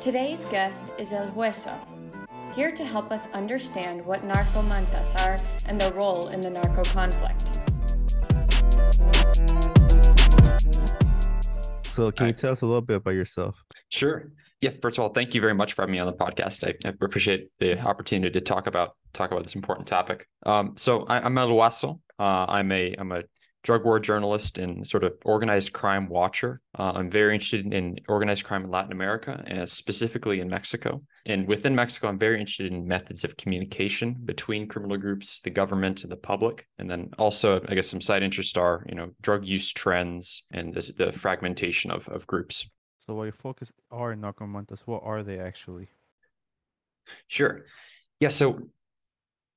Today's guest is El Huaso, here to help us understand what narcomantas are and their role in the narco conflict. So, can you tell us a little bit about yourself? Sure. Yeah. First of all, thank you very much for having me on the podcast. I, I appreciate the opportunity to talk about talk about this important topic. Um, so I, am El Huaso. Uh, I'm a I'm a drug war journalist and sort of organized crime watcher. Uh, I'm very interested in organized crime in Latin America, and specifically in Mexico. And within Mexico, I'm very interested in methods of communication between criminal groups, the government, and the public. And then also, I guess some side interests are, you know, drug use trends and the, the fragmentation of, of groups. So, what your focus are in narcomantas? What are they actually? Sure. Yeah. So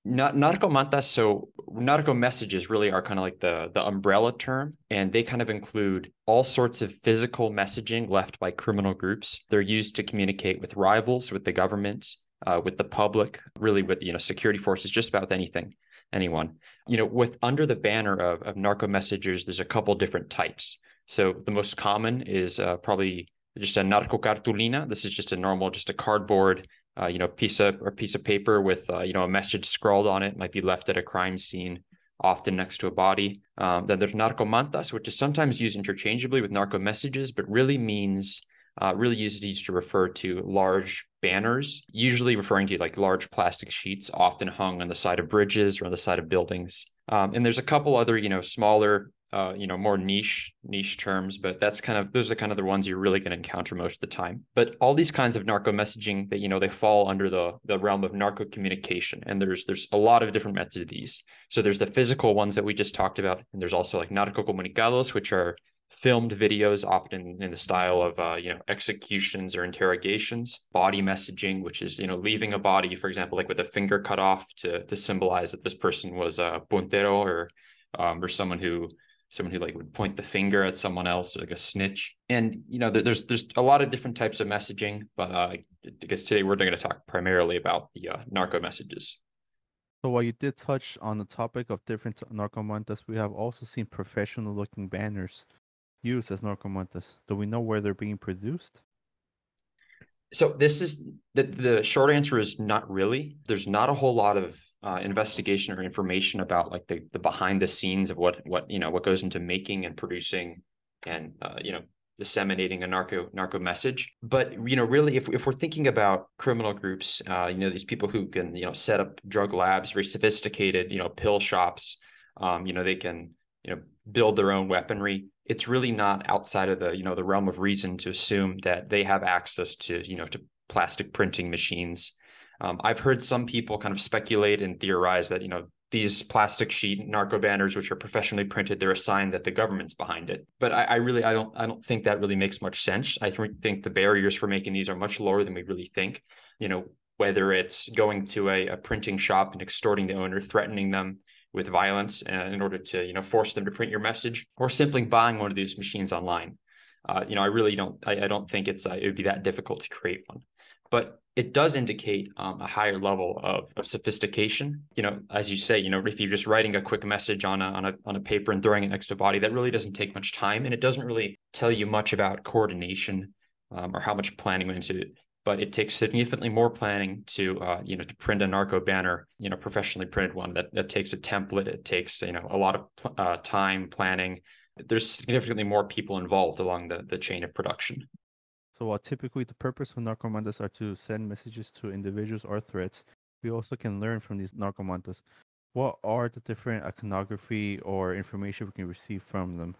not narcomantas so narco messages really are kind of like the the umbrella term and they kind of include all sorts of physical messaging left by criminal groups. They're used to communicate with rivals with the government uh, with the public really with you know security forces just about anything anyone. You know with under the banner of, of narco messages there's a couple different types. So the most common is uh, probably just a narco cartulina. This is just a normal just a cardboard uh, you know, piece of or piece of paper with uh, you know a message scrawled on it might be left at a crime scene, often next to a body. Um, then there's narcomantas, which is sometimes used interchangeably with narco messages, but really means uh, really used to refer to large banners, usually referring to like large plastic sheets, often hung on the side of bridges or on the side of buildings. Um, and there's a couple other, you know, smaller uh, you know, more niche niche terms, but that's kind of those are kind of the ones you're really going to encounter most of the time. But all these kinds of narco messaging that you know they fall under the the realm of narco communication, and there's there's a lot of different methods of these. So there's the physical ones that we just talked about, and there's also like narco comunicados, which are filmed videos, often in the style of uh, you know executions or interrogations. Body messaging, which is you know leaving a body, for example, like with a finger cut off to to symbolize that this person was a puntero or um, or someone who someone who like would point the finger at someone else, like a snitch. And you know, there's there's a lot of different types of messaging, but uh, I guess today we're going to talk primarily about the uh, narco messages. So while you did touch on the topic of different narcomantas, we have also seen professional-looking banners used as narcomantas. Do we know where they're being produced? So this is the the short answer is not really. There's not a whole lot of uh, investigation or information about like the, the behind the scenes of what what you know what goes into making and producing and uh, you know disseminating a narco narco message but you know really if, if we're thinking about criminal groups uh, you know these people who can you know set up drug labs very sophisticated you know pill shops um, you know they can you know build their own weaponry it's really not outside of the you know the realm of reason to assume that they have access to you know to plastic printing machines um, I've heard some people kind of speculate and theorize that you know these plastic sheet narco banners, which are professionally printed, they're a sign that the government's behind it. But I, I really, I don't, I don't think that really makes much sense. I think the barriers for making these are much lower than we really think. You know, whether it's going to a, a printing shop and extorting the owner, threatening them with violence uh, in order to, you know, force them to print your message, or simply buying one of these machines online. Uh, you know, I really don't, I, I don't think it's, uh, it would be that difficult to create one. But it does indicate um, a higher level of, of sophistication. You know, as you say, you know, if you're just writing a quick message on a, on a on a paper and throwing it next to a body, that really doesn't take much time, and it doesn't really tell you much about coordination um, or how much planning went into it. But it takes significantly more planning to, uh, you know, to print a narco banner, you know, professionally printed one. That that takes a template. It takes, you know, a lot of uh, time planning. There's significantly more people involved along the the chain of production. So while typically the purpose of narcomantas are to send messages to individuals or threats, we also can learn from these narcomantas. What are the different iconography or information we can receive from them?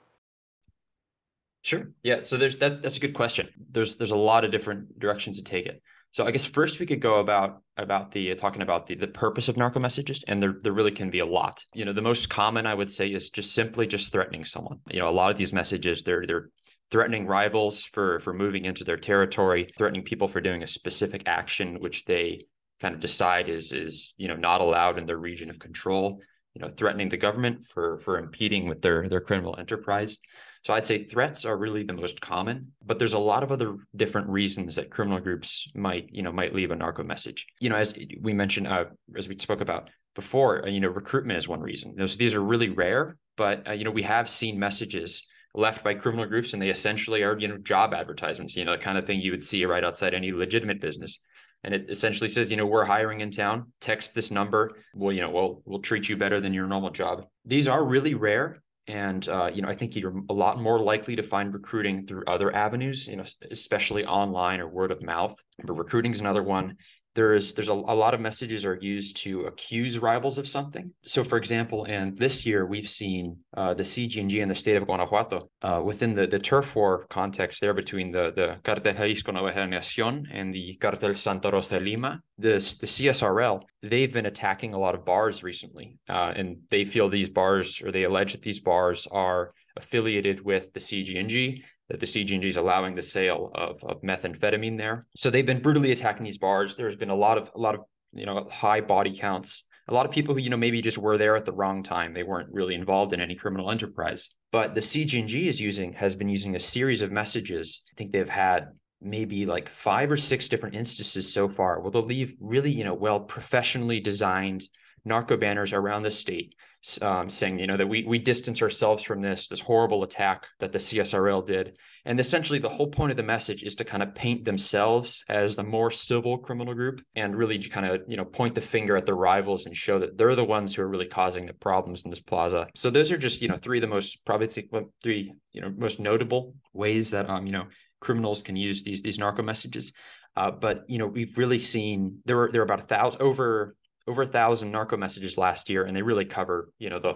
Sure. Yeah. So there's that. That's a good question. There's there's a lot of different directions to take it. So I guess first we could go about about the uh, talking about the the purpose of narco messages, and there there really can be a lot. You know, the most common I would say is just simply just threatening someone. You know, a lot of these messages they're they're threatening rivals for for moving into their territory, threatening people for doing a specific action which they kind of decide is is you know not allowed in their region of control. You know, threatening the government for for impeding with their their criminal enterprise. So I'd say threats are really the most common, but there's a lot of other different reasons that criminal groups might, you know, might leave a narco message. You know, as we mentioned, uh, as we spoke about before, uh, you know, recruitment is one reason. You know, so these are really rare, but uh, you know, we have seen messages left by criminal groups and they essentially are you know job advertisements you know the kind of thing you would see right outside any legitimate business. And it essentially says you know we're hiring in town text this number we'll you know we'll we'll treat you better than your normal job. These are really rare and uh, you know i think you're a lot more likely to find recruiting through other avenues you know especially online or word of mouth. But recruiting is another one there's there's a, a lot of messages are used to accuse rivals of something. So, for example, and this year we've seen uh, the CJNG in the state of Guanajuato uh, within the, the turf war context there between the the Cartel Jalisco Nueva Generación and the Cartel Santa Rosa de Lima. This the CSRL they've been attacking a lot of bars recently, uh, and they feel these bars or they allege that these bars are affiliated with the CJNG that the CJNG is allowing the sale of, of methamphetamine there. So they've been brutally attacking these bars. There's been a lot of a lot of you know high body counts. A lot of people who you know maybe just were there at the wrong time. They weren't really involved in any criminal enterprise. But the CJNG is using has been using a series of messages. I think they've had maybe like five or six different instances so far where they'll leave really you know well professionally designed narco banners around the state um, saying, you know, that we we distance ourselves from this this horrible attack that the CSRL did, and essentially the whole point of the message is to kind of paint themselves as the more civil criminal group, and really to kind of you know point the finger at the rivals and show that they're the ones who are really causing the problems in this plaza. So those are just you know three of the most probably three you know most notable ways that um you know criminals can use these these narco messages. Uh, but you know we've really seen there were there were about a thousand over over a thousand narco messages last year, and they really cover, you know, the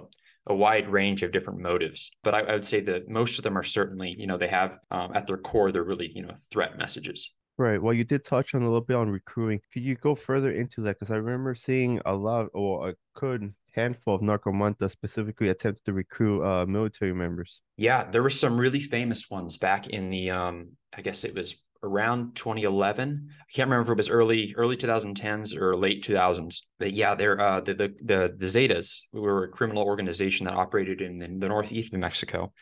a wide range of different motives. But I, I would say that most of them are certainly, you know, they have um, at their core, they're really, you know, threat messages. Right. Well, you did touch on a little bit on recruiting. Could you go further into that? Because I remember seeing a lot or a good handful of narcomantas specifically attempted to recruit uh, military members. Yeah, there were some really famous ones back in the, um, I guess it was around 2011. I can't remember if it was early early 2010s or late 2000s. But yeah, they're uh, the, the the the Zetas were a criminal organization that operated in the, the northeast of Mexico.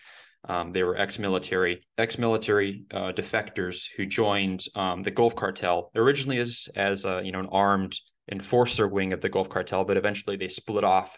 Um, they were ex-military ex-military uh, defectors who joined um, the Gulf Cartel originally as as a, you know an armed enforcer wing of the Gulf Cartel, but eventually they split off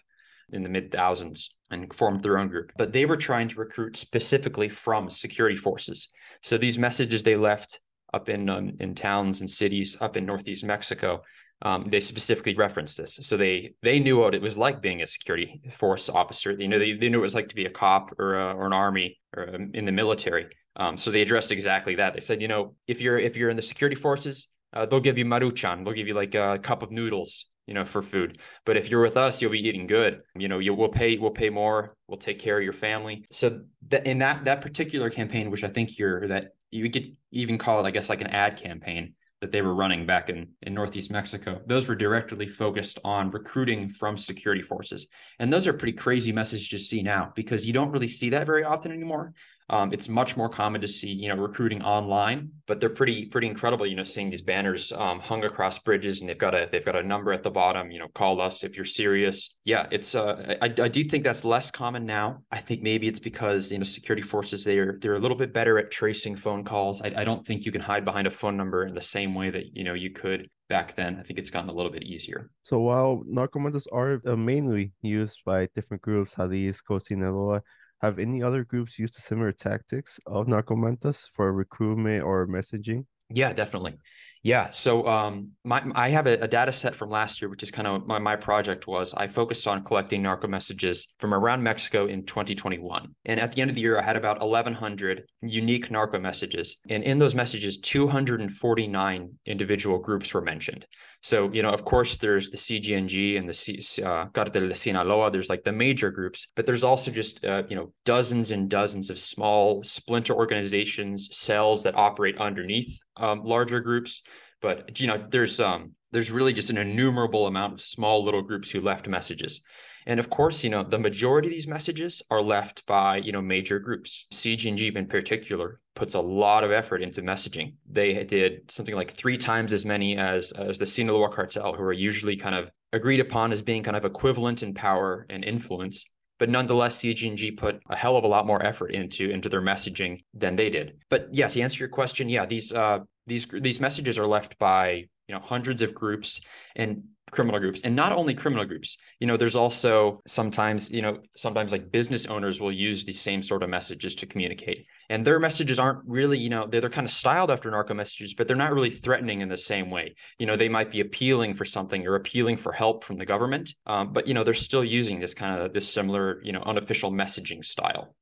in the mid thousands and formed their own group. But they were trying to recruit specifically from security forces. So these messages they left up in um, in towns and cities up in northeast Mexico. Um, they specifically referenced this, so they they knew what it was like being a security force officer. They knew they, they knew it was like to be a cop or a, or an army or um, in the military. Um, so they addressed exactly that. They said, you know, if you're if you're in the security forces, uh, they'll give you maruchan, they'll give you like a cup of noodles, you know, for food. But if you're with us, you'll be eating good. You know, you will pay we'll pay more. We'll take care of your family. So that in that that particular campaign, which I think you're that you could even call it, I guess, like an ad campaign that they were running back in, in Northeast Mexico. Those were directly focused on recruiting from security forces. And those are pretty crazy messages to see now because you don't really see that very often anymore. Um, it's much more common to see, you know, recruiting online, but they're pretty pretty incredible. You know, seeing these banners um, hung across bridges, and they've got a they've got a number at the bottom. You know, call us if you're serious. Yeah, it's uh, I, I do think that's less common now. I think maybe it's because you know security forces they're they're a little bit better at tracing phone calls. I, I don't think you can hide behind a phone number in the same way that you know you could back then. I think it's gotten a little bit easier. So while narcomantas are uh, mainly used by different groups, Jalisco, Sinaloa, have any other groups used similar tactics of narcomantas for recruitment or messaging? Yeah, definitely. Yeah. So um, my, I have a, a, data set from last year, which is kind of my, my project was I focused on collecting narco messages from around Mexico in 2021. And at the end of the year, I had about 1,100 unique narco messages. And in those messages, 249 individual groups were mentioned. So, you know, of course, there's the CJNG and the C, uh, Cartel de Sinaloa. There's like the major groups, but there's also just, uh, you know, dozens and dozens of small splinter organizations, cells that operate underneath um, larger groups. But, you know, there's, um, there's really just an innumerable amount of small little groups who left messages. And of course, you know, the majority of these messages are left by, you know, major groups. CJNG in particular puts a lot of effort into messaging. They did something like three times as many as, as the Sinaloa cartel, who are usually kind of agreed upon as being kind of equivalent in power and influence. But nonetheless, CJNG put a hell of a lot more effort into into their messaging than they did. But yeah, to answer your question, yeah, these uh, these these messages are left by you know hundreds of groups and criminal groups. And not only criminal groups you know there's also sometimes you know sometimes like business owners will use these same sort of messages to communicate. And their messages aren't really you know they're, they're kind of styled after narco messages but they're not really threatening in the same way. You know they might be appealing for something or appealing for help from the government um, but you know they're still using this kind of this similar you know unofficial messaging style.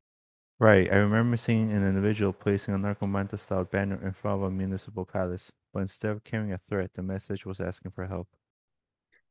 Right. I remember seeing an individual placing a Narcomanta style banner in front of a municipal palace, but instead of carrying a threat, the message was asking for help.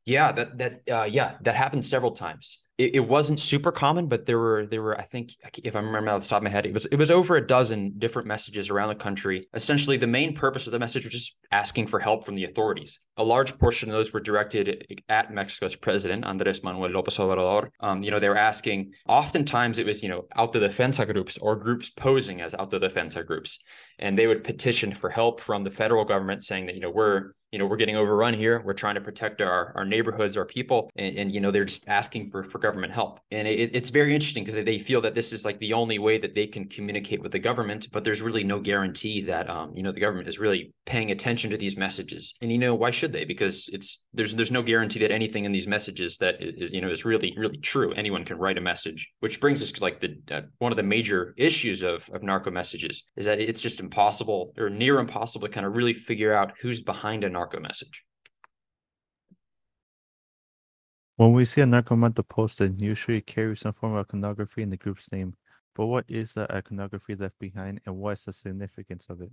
Yeah, that that uh, yeah, that happened several times. It, it, wasn't super common, but there were there were I think if I remember off the top of my head, it was it was over a dozen different messages around the country. Essentially, the main purpose of the message was just asking for help from the authorities. A large portion of those were directed at Mexico's president Andrés Manuel López Obrador. Um, you know, they were asking. Oftentimes, it was you know autodefensa groups or groups posing as autodefensa groups, and they would petition for help from the federal government, saying that you know we're you know we're getting overrun here. We're trying to protect our our neighborhoods our people and, and you know they're just asking for for government help. And it, it's very interesting because they feel that this is like the only way that they can communicate with the government but there's really no guarantee that um you know the government is really paying attention to these messages. And you know why should they? Because it's there's there's no guarantee that anything in these messages that is you know is really really true. Anyone can write a message which brings us to like the uh, one of the major issues of of narco messages is that it's just impossible or near impossible to kind of really figure out who's behind a narco narco message. When we see a narcomanta posted, usually carries some form of iconography in the group's name. But what is the iconography left behind and what's the significance of it?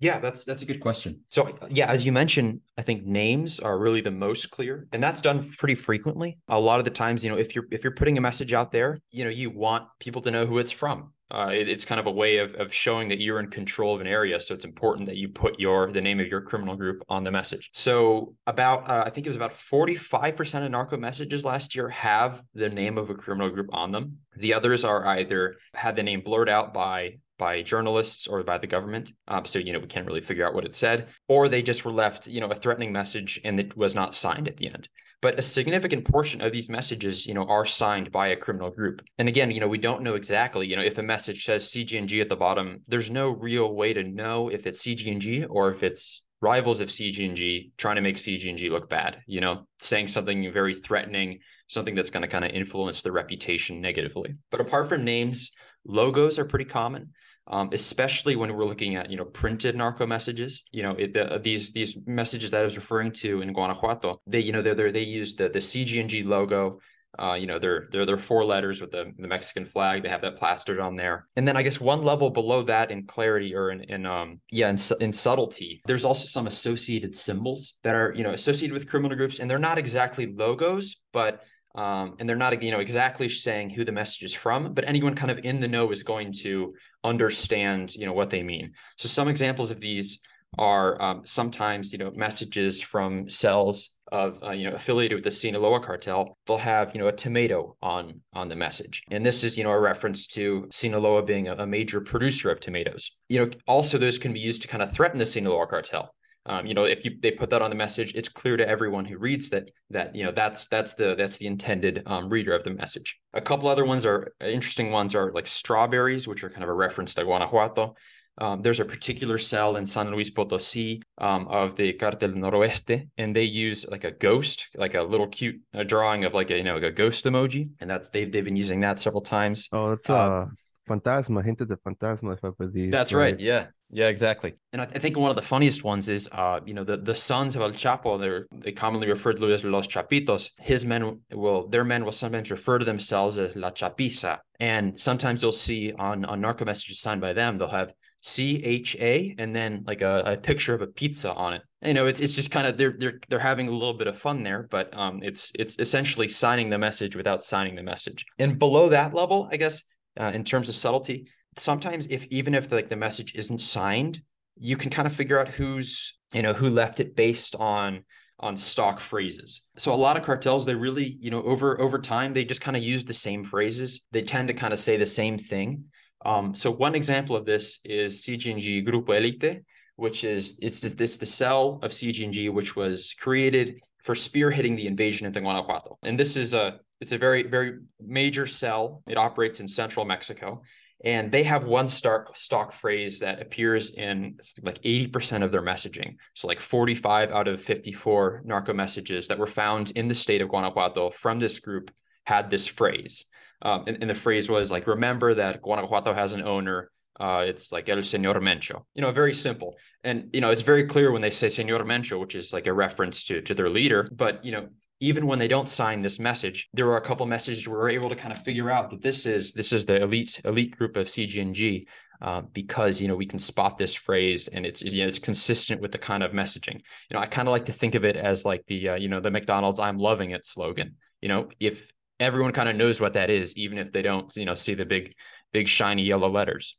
Yeah, that's that's a good question. So yeah, as you mentioned, I think names are really the most clear, and that's done pretty frequently. A lot of the times, you know, if you're if you're putting a message out there, you know, you want people to know who it's from. Uh, it, it's kind of a way of, of showing that you're in control of an area. So it's important that you put your the name of your criminal group on the message. So about uh, I think it was about 45% of narco messages last year have the name of a criminal group on them. The others are either had the name blurred out by by journalists or by the government. Um, so, you know, we can't really figure out what it said, or they just were left, you know, a threatening message and it was not signed at the end. But a significant portion of these messages, you know, are signed by a criminal group. And again, you know, we don't know exactly, you know, if a message says CJNG at the bottom, there's no real way to know if it's CJNG or if it's rivals of CJNG trying to make CJNG look bad, you know, saying something very threatening, something that's going to kind of influence the reputation negatively. But apart from names, logos are pretty common um, especially when we're looking at you know printed narco messages. You know it, the, these these messages that I was referring to in Guanajuato, they you know they they use the the CJNG logo. Uh, you know they're they're they're four letters with the, the Mexican flag. They have that plastered on there, and then I guess one level below that in clarity or in, in um yeah in, in subtlety, there's also some associated symbols that are you know associated with criminal groups, and they're not exactly logos, but um, and they're not you know exactly saying who the message is from but anyone kind of in the know is going to understand you know what they mean. So some examples of these are um, sometimes you know messages from cells of uh, you know affiliated with the Sinaloa cartel. They'll have you know a tomato on on the message. And this is you know a reference to Sinaloa being a, a major producer of tomatoes. You know also those can be used to kind of threaten the Sinaloa cartel um, you know if you they put that on the message it's clear to everyone who reads that that you know that's that's the that's the intended um, reader of the message a couple other ones are interesting ones are like strawberries which are kind of a reference to guanajuato um, there's a particular cell in San Luis Potosi um, of the Cartel Noreste, and they use like a ghost, like a little cute a drawing of like a you know like a ghost emoji, and that's they've they've been using that several times. Oh, that's uh, uh Fantasma, hinted at Fantasma, if I believe. That's right. right. Yeah. Yeah, exactly. And I, th- I, think one of the funniest ones is, uh, you know, the, the sons of El Chapo, they're they commonly refer to as Los Chapitos. His men will, their men will sometimes refer to themselves as La Chapiza. And sometimes you'll see on, on narco messages signed by them, they'll have C H A and then like a, a picture of a pizza on it. You know, it's it's just kind of they're they're they're having a little bit of fun there, but um, it's it's essentially signing the message without signing the message. And below that level, I guess uh, in terms of subtlety. Sometimes, if even if like the message isn't signed, you can kind of figure out who's you know who left it based on on stock phrases. So a lot of cartels, they really, you know, over over time, they just kind of use the same phrases. They tend to kind of say the same thing. Um, so one example of this is CJNG Grupo Elite, which is it's it's the cell of CJNG which was created for spearheading the invasion into Guanajuato. And this is a it's a very, very major cell. It operates in central Mexico. And they have one stock stock phrase that appears in like 80% of their messaging. So like 45 out of 54 narco messages that were found in the state of guanajuato from this group had this phrase. Um, and, and, the phrase was like remember that guanajuato has an owner uh, it's like el señor mencho. You know very simple. And you know it's very clear when they say señor mencho which is like a reference to to their leader. But you know even when they don't sign this message, there are a couple messages we're able to kind of figure out that this is this is the elite elite group of CJNG uh, because you know we can spot this phrase and it's you know, it's consistent with the kind of messaging. You know, I kind of like to think of it as like the uh, you know the McDonald's "I'm loving it" slogan. You know, if everyone kind of knows what that is, even if they don't you know see the big big shiny yellow letters.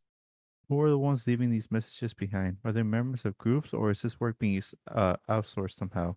Who are the ones leaving these messages behind? Are they members of groups, or is this work being uh, outsourced somehow?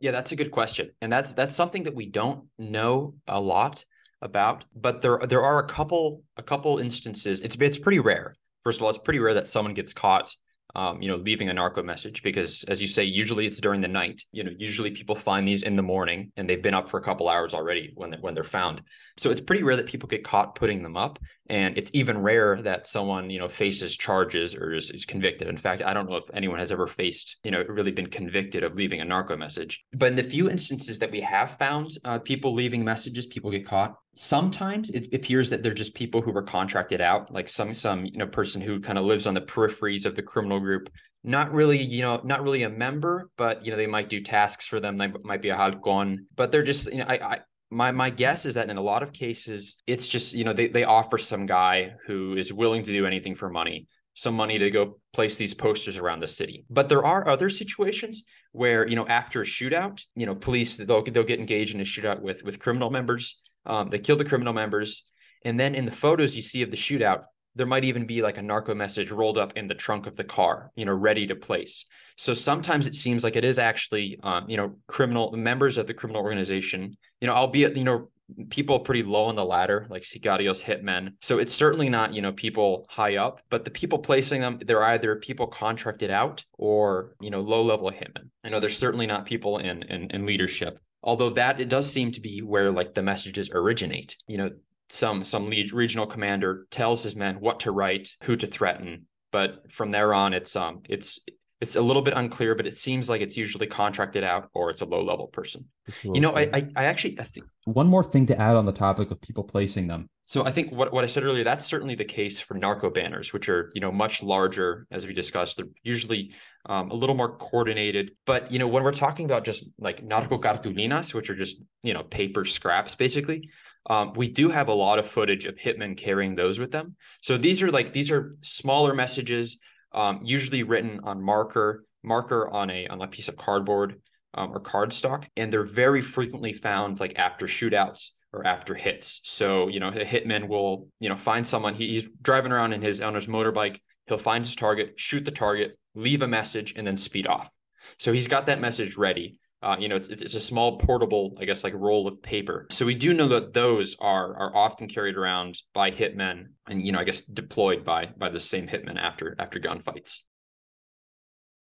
Yeah, that's a good question. And that's that's something that we don't know a lot about, but there there are a couple a couple instances. It's it's pretty rare. First of all, it's pretty rare that someone gets caught um, you know, leaving a narco message because, as you say, usually it's during the night. You know, usually people find these in the morning and they've been up for a couple hours already when they, when they're found. So it's pretty rare that people get caught putting them up, and it's even rare that someone you know faces charges or is, is convicted. In fact, I don't know if anyone has ever faced you know really been convicted of leaving a narco message. But in the few instances that we have found uh, people leaving messages, people get caught. Sometimes it appears that they're just people who were contracted out, like some some you know person who kind of lives on the peripheries of the criminal group not really, you know, not really a member, but you know, they might do tasks for them. They might be a halcon, but they're just, you know, I, I my my guess is that in a lot of cases it's just you know they, they offer some guy who is willing to do anything for money some money to go place these posters around the city. But there are other situations where you know after a shootout you know police they'll, they'll get engaged in a shootout with with criminal members. Um, they kill the criminal members. And then in the photos you see of the shootout there might even be like a narco message rolled up in the trunk of the car you know ready to place so sometimes it seems like it is actually, um, you know, criminal members of the criminal organization, you know, albeit, you know, people pretty low on the ladder, like sicarios, hitmen. So it's certainly not, you know, people high up, but the people placing them, they're either people contracted out or, you know, low level hitmen. I know there's certainly not people in, in, in leadership. Although that it does seem to be where like the messages originate. You know, some some lead regional commander tells his men what to write, who to threaten, but from there on it's um it's it's a little bit unclear, but it seems like it's usually contracted out or it's a low level person. You know, I, I, I actually I think one more thing to add on the topic of people placing them. So I think what, what I said earlier, that's certainly the case for narco banners, which are, you know, much larger, as we discussed. They're usually um, a little more coordinated. But, you know, when we're talking about just like narco cartulinas, which are just, you know, paper scraps, basically, um, we do have a lot of footage of hitmen carrying those with them. So these are like, these are smaller messages um, usually written on marker, marker on a on a piece of cardboard um, or cardstock, and they're very frequently found like after shootouts or after hits. So you know, a hitman will you know find someone. He, he's driving around in his owner's motorbike. He'll find his target, shoot the target, leave a message, and then speed off. So he's got that message ready. Uh, you know, it's, it's a small portable, I guess, like roll of paper. So we do know that those are are often carried around by hitmen, and you know, I guess deployed by by the same hitmen after after gunfights.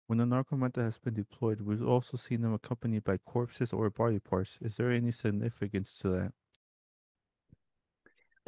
When a narcomanta has been deployed, we've also seen them accompanied by corpses or body parts. Is there any significance to that?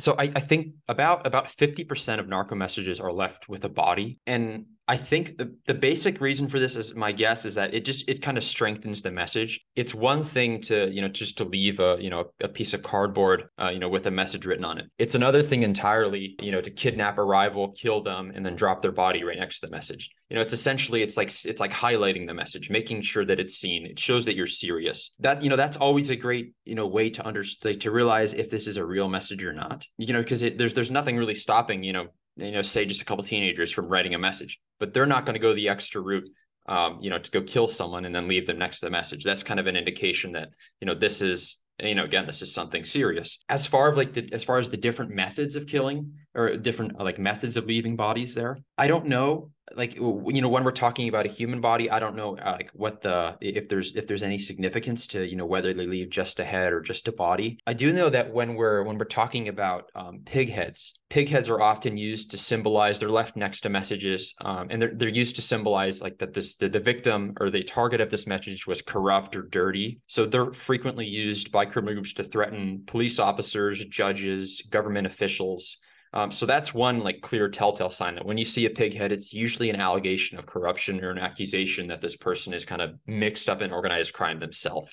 So I, I think about about 50% of narco messages are left with a body. And I think the, the basic reason for this is my guess is that it just it kind of strengthens the message. It's one thing to you know just to leave a you know a piece of cardboard uh, you know with a message written on it. It's another thing entirely you know to kidnap a rival, kill them, and then drop their body right next to the message. You know it's essentially it's like it's like highlighting the message, making sure that it's seen. It shows that you're serious. That you know that's always a great you know way to understand to realize if this is a real message or not. You know because there's there's nothing really stopping you know you know, say just a couple teenagers from writing a message, but they're not going to go the extra route, um, you know, to go kill someone and then leave them next to the message. That's kind of an indication that, you know, this is, you know, again, this is something serious. As far as like the, as far as the different methods of killing, or different like methods of leaving bodies there. I don't know like you know when we're talking about a human body i don't know uh, like what the if there's if there's any significance to you know whether they leave just a head or just a body i do know that when we're when we're talking about um, pig heads pig heads are often used to symbolize they're left next to messages um, and they're, they're used to symbolize like that this the, the victim or the target of this message was corrupt or dirty so they're frequently used by criminal groups to threaten police officers judges government officials um, so that's one like clear telltale sign that when you see a pig head, it's usually an allegation of corruption or an accusation that this person is kind of mixed up in organized crime themselves.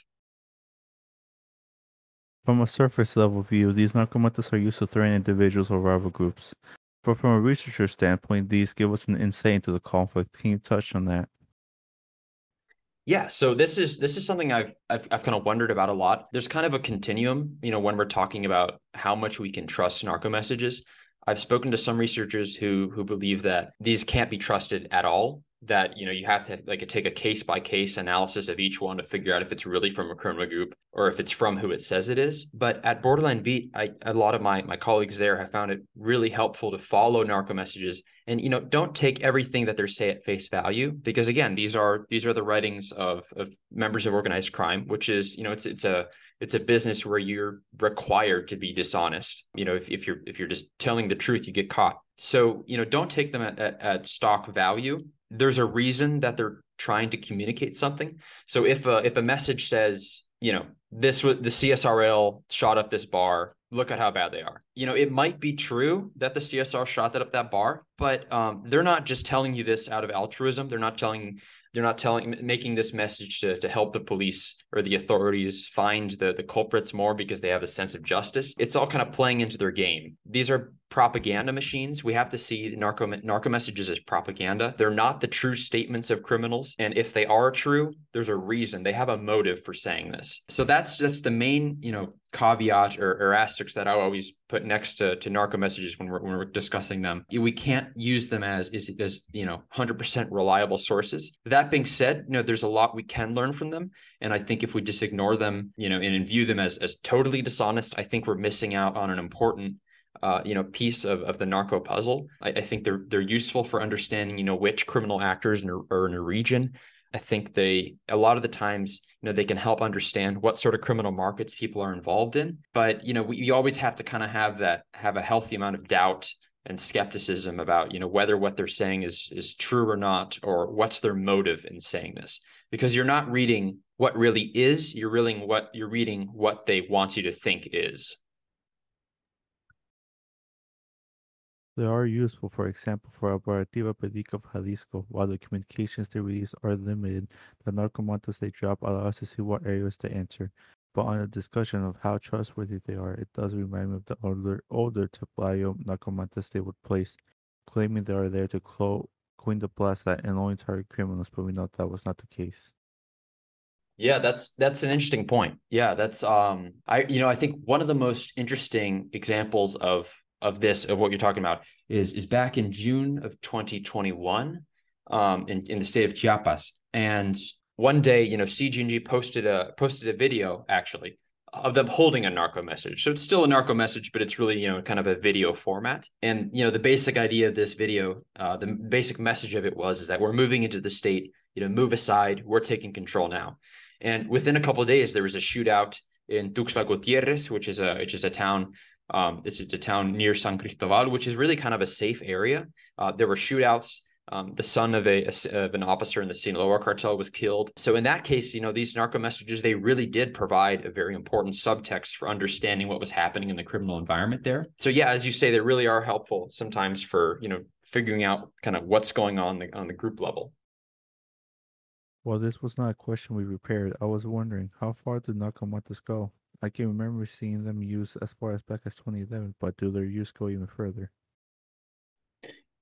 From a surface level view, these narcomantas are used to threaten individuals or rival groups. But from a researcher standpoint, these give us an insight into the conflict. Can you touch on that? Yeah, so this is this is something I've, I've I've kind of wondered about a lot. There's kind of a continuum, you know, when we're talking about how much we can trust narco messages. I've spoken to some researchers who who believe that these can't be trusted at all. That you know you have to like take a case by case analysis of each one to figure out if it's really from a criminal group or if it's from who it says it is. But at Borderland Beat, I, a lot of my my colleagues there have found it really helpful to follow narco messages. And you know don't take everything that they're say at face value because again these are these are the writings of of members of organized crime, which is you know it's it's a it's a business where you're required to be dishonest you know if, if you're if you're just telling the truth you get caught. So you know don't take them at, at, at stock value there's a reason that they're trying to communicate something. So if a if a message says you know this was the csrl shot up this bar look at how bad they are. You know it might be true that the csr shot that up that bar but um, they're not just telling you this out of altruism. They're not telling they're not telling making this message to, to help the police or the authorities find the, the culprits more because they have a sense of justice. It's all kind of playing into their game. These are propaganda machines. We have to see narco narco messages as propaganda. They're not the true statements of criminals. And if they are true there's a reason. They have a motive for saying this. So that's that's the main you know caveat or, or asterisk that I always put next to, to narco messages when we're, when we're discussing them. We can't use them as, as, as, you know, 100% reliable sources. That being said, you know, there's a lot we can learn from them. And I think if we just ignore them, you know, and view them as, as totally dishonest, I think we're missing out on an important uh, you know, piece of, of the narco puzzle. I, I, think they're they're useful for understanding, you know, which criminal actors in are in a region I think they a lot of the times, you know, they can help understand what sort of criminal markets people are involved in. But you know, we, always have to kind of have that have a healthy amount of doubt and skepticism about you know whether what they're saying is is true or not, or what's their motive in saying this. Because you're not reading what really is, you're reading what you're reading what they want you to think is. They are useful, for example, for Operativa Perico of Jalisco. While the communications they release are limited, the narcomantas they drop allow us to see what areas to enter. But on a discussion of how trustworthy they are, it does remind me of the older, older Taplayo narcomantas they would place, claiming they are there to clo- coin the plaza and only target criminals, but we know that was not the case. Yeah, that's that's an interesting point. Yeah, that's um I you know, I think one of the most interesting examples of of this of what you're talking about is is back in June of 2021 um, in in the state of Chiapas. And one day you know CJNG posted a posted a video actually of them holding a narco message. So it's still a narco message but it's really you know kind of a video format. And you know the basic idea of this video uh, the basic message of it was is that we're moving into the state you know move aside we're taking control now. And within a couple of days there was a shootout in Tuxtla Gutierrez which is a which is a town um, this is a town near San Cristobal, which is really kind of a safe area. Uh, there were shootouts. Um, the son of a, a, of an officer in the Sinaloa cartel was killed. So in that case, you know, these narco messages they really did provide a very important subtext for understanding what was happening in the criminal environment there. So yeah, as you say, they really are helpful sometimes for you know figuring out kind of what's going on the, on the group level. Well, this was not a question we prepared. I was wondering how far do narcomantas go? I can remember seeing them used as far as back as 2011, but do their use go even further?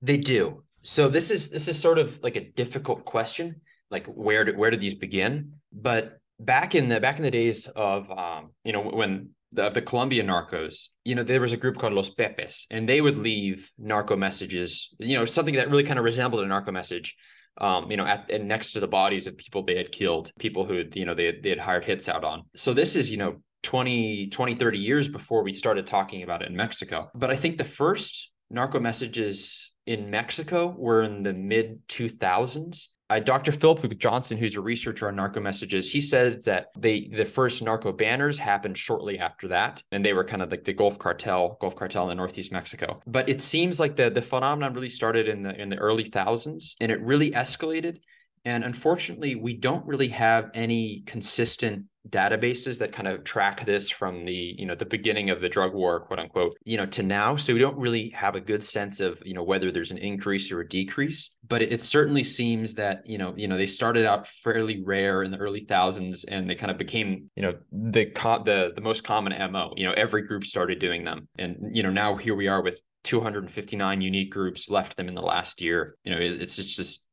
They do. So this is this is sort of like a difficult question, like where do, where did these begin? But back in the back in the days of um, you know when the the Colombian narcos, you know there was a group called Los Pepes, and they would leave narco messages, you know something that really kind of resembled a narco message um, you know, at and next to the bodies of people they had killed, people who, you know, they they had hired hits out on. So this is, you know, 20, 20, 30 years before we started talking about it in Mexico. But I think the first narco messages in Mexico were in the mid 2000s. Uh, Dr. Philip Johnson, who's a researcher on narco messages, he says that they the first narco banners happened shortly after that, and they were kind of like the Gulf cartel, Gulf cartel in the Northeast Mexico. But it seems like the the phenomenon really started in the in the early thousands, and it really escalated. And unfortunately, we don't really have any consistent databases that kind of track this from the you know the beginning of the drug war quote unquote you know to now. So we don't really have a good sense of you know whether there's an increase or a decrease. But it, it certainly seems that you know you know they started out fairly rare in the early thousands and they kind of became you know the the the most common mo you know every group started doing them. And you know now here we are with 259 unique groups left them in the last year. You know it, it's just, just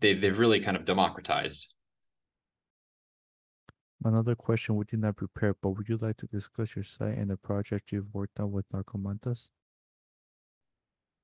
they've they've really kind of democratized. Another question we did not prepare, but would you like to discuss your site and the project you've worked on with Narcomantas?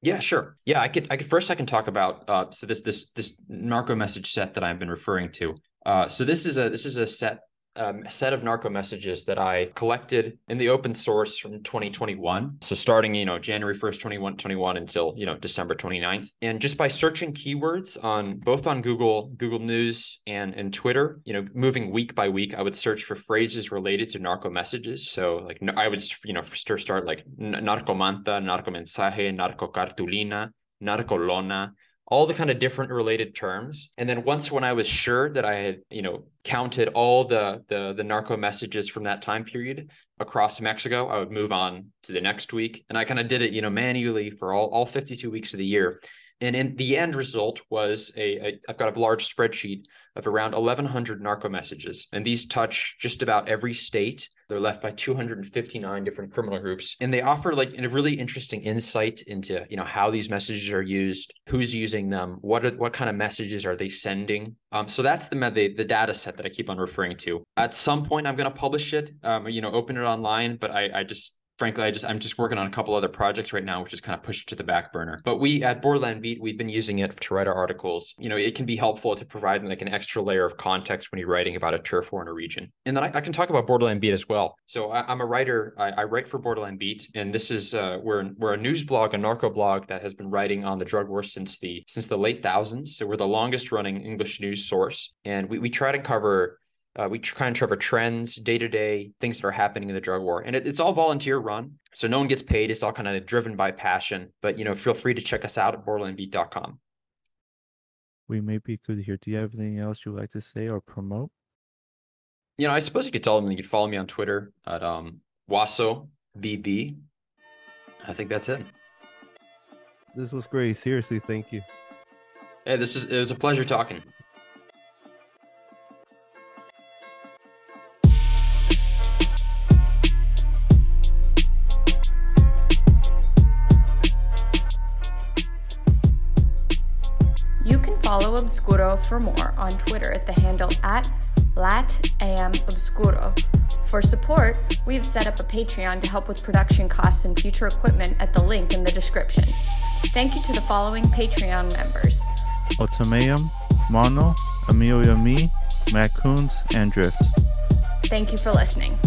Yeah, sure. Yeah, I could. I could first. I can talk about. Uh, so this this this narco message set that I've been referring to. Uh, so this is a this is a set um, a set of narco messages that I collected in the open source from 2021. So starting, you know, January 1st, 2021 until, you know, December 29th. And just by searching keywords on both on Google, Google News and, and Twitter, you know, moving week by week, I would search for phrases related to narco messages. So like I would, you know, start like narco manta, narco mensaje, narco cartulina, narco lona, all the kind of different related terms. And then once when i was sure that i had you know counted all the the the narco messages from that time period across mexico i would move on to the next week. And i kind of did it you know manually for all all 52 weeks of the year. And in the end result was a, a I've got a large spreadsheet of around 1,100 narco messages, and these touch just about every state. They're left by 259 different criminal groups, and they offer like a really interesting insight into you know how these messages are used, who's using them, what are, what kind of messages are they sending. Um, so that's the, the the data set that I keep on referring to. At some point, I'm going to publish it, um, you know, open it online, but I I just frankly, I just I'm just working on a couple other projects right now, which is kind of pushed to the back burner. But we at Borderland Beat, we've been using it to write our articles. You know, it can be helpful to provide like an extra layer of context when you're writing about a turf war in a region. And then I, I can talk about Borderland Beat as well. So I, am a writer. I, I, write for Borderland Beat, and this is uh, we're we're a news blog, a narco blog that has been writing on the drug war since the since the late thousands. So we're the longest running English news source, and we we try to cover uh, we kind of cover trends, day to day things that are happening in the drug war, and it, it's all volunteer run, so no one gets paid. It's all kind of driven by passion. But you know, feel free to check us out at borderlandbeat.com. We may be good here. Do you have anything else you'd like to say or promote? You know, I suppose you could tell them you could follow me on Twitter at um, Huaso BB. I think that's it. This was great. Seriously, thank you. Hey, this is it was a pleasure talking. Follow Obscuro for more on Twitter at the handle at LatAmObscuro. For support, we have set up a Patreon to help with production costs and future equipment at the link in the description. Thank you to the following Patreon members Otameum, Mono, Amelia Me, Matt Coons, and Drift. Thank you for listening.